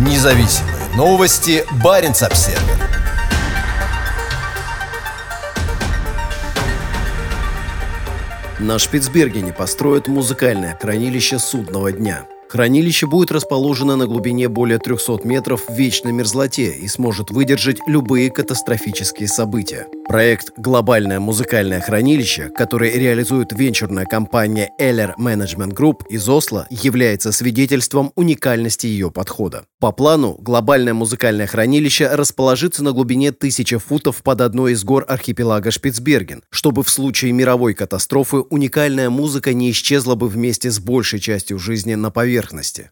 Независимые новости. Барин обсерва На Шпицбергене построят музыкальное хранилище судного дня. Хранилище будет расположено на глубине более 300 метров в вечной мерзлоте и сможет выдержать любые катастрофические события. Проект «Глобальное музыкальное хранилище», который реализует венчурная компания Eller Management Group из Осло, является свидетельством уникальности ее подхода. По плану, глобальное музыкальное хранилище расположится на глубине 1000 футов под одной из гор архипелага Шпицберген, чтобы в случае мировой катастрофы уникальная музыка не исчезла бы вместе с большей частью жизни на поверхности.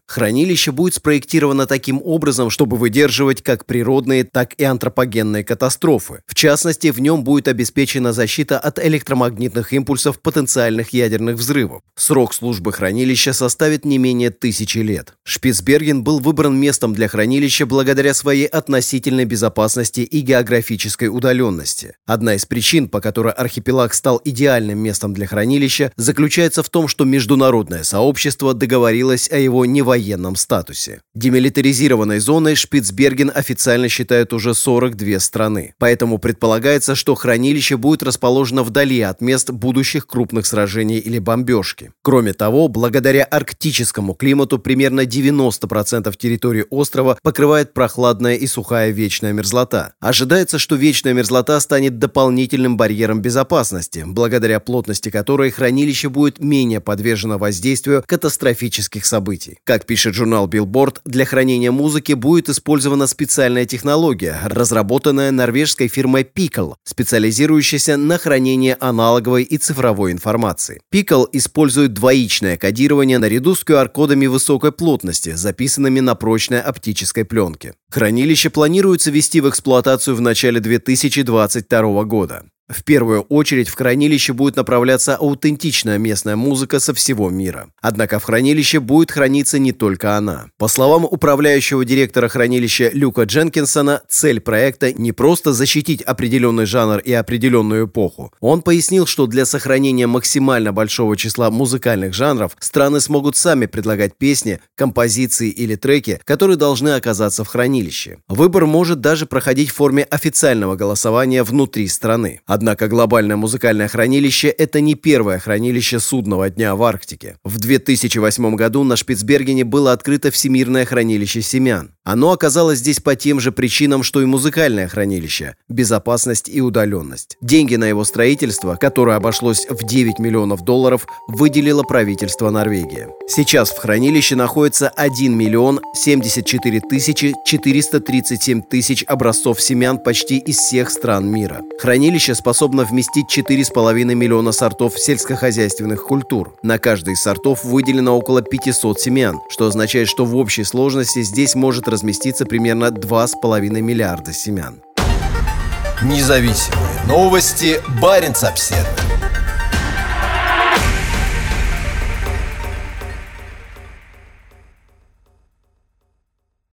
Хранилище будет спроектировано таким образом, чтобы выдерживать как природные, так и антропогенные катастрофы. В частности, в нем будет обеспечена защита от электромагнитных импульсов потенциальных ядерных взрывов. Срок службы хранилища составит не менее тысячи лет. Шпицберген был выбран местом для хранилища благодаря своей относительной безопасности и географической удаленности. Одна из причин, по которой архипелаг стал идеальным местом для хранилища, заключается в том, что международное сообщество договорилось о его невоенном статусе. Демилитаризированной зоной Шпицберген официально считают уже 42 страны. Поэтому предполагается, что хранилище будет расположено вдали от мест будущих крупных сражений или бомбежки. Кроме того, благодаря арктическому климату примерно 90% территории острова покрывает прохладная и сухая вечная мерзлота. Ожидается, что вечная мерзлота станет дополнительным барьером безопасности, благодаря плотности которой хранилище будет менее подвержено воздействию катастрофических событий. Как пишет журнал Billboard, для хранения музыки будет использована специальная технология, разработанная норвежской фирмой Pickle, специализирующийся на хранении аналоговой и цифровой информации. Pickle использует двоичное кодирование наряду с QR-кодами высокой плотности, записанными на прочной оптической пленке. Хранилище планируется ввести в эксплуатацию в начале 2022 года. В первую очередь в хранилище будет направляться аутентичная местная музыка со всего мира. Однако в хранилище будет храниться не только она. По словам управляющего директора хранилища Люка Дженкинсона, цель проекта не просто защитить определенный жанр и определенную эпоху. Он пояснил, что для сохранения максимально большого числа музыкальных жанров страны смогут сами предлагать песни, композиции или треки, которые должны оказаться в хранилище. Выбор может даже проходить в форме официального голосования внутри страны. Однако глобальное музыкальное хранилище – это не первое хранилище судного дня в Арктике. В 2008 году на Шпицбергене было открыто Всемирное хранилище семян. Оно оказалось здесь по тем же причинам, что и музыкальное хранилище – безопасность и удаленность. Деньги на его строительство, которое обошлось в 9 миллионов долларов, выделило правительство Норвегии. Сейчас в хранилище находится 1 миллион 74 тысячи 437 тысяч образцов семян почти из всех стран мира. Хранилище способно вместить 4,5 миллиона сортов сельскохозяйственных культур. На каждый из сортов выделено около 500 семян, что означает, что в общей сложности здесь может разместиться примерно 2,5 миллиарда семян. Независимые новости. Барин обседный.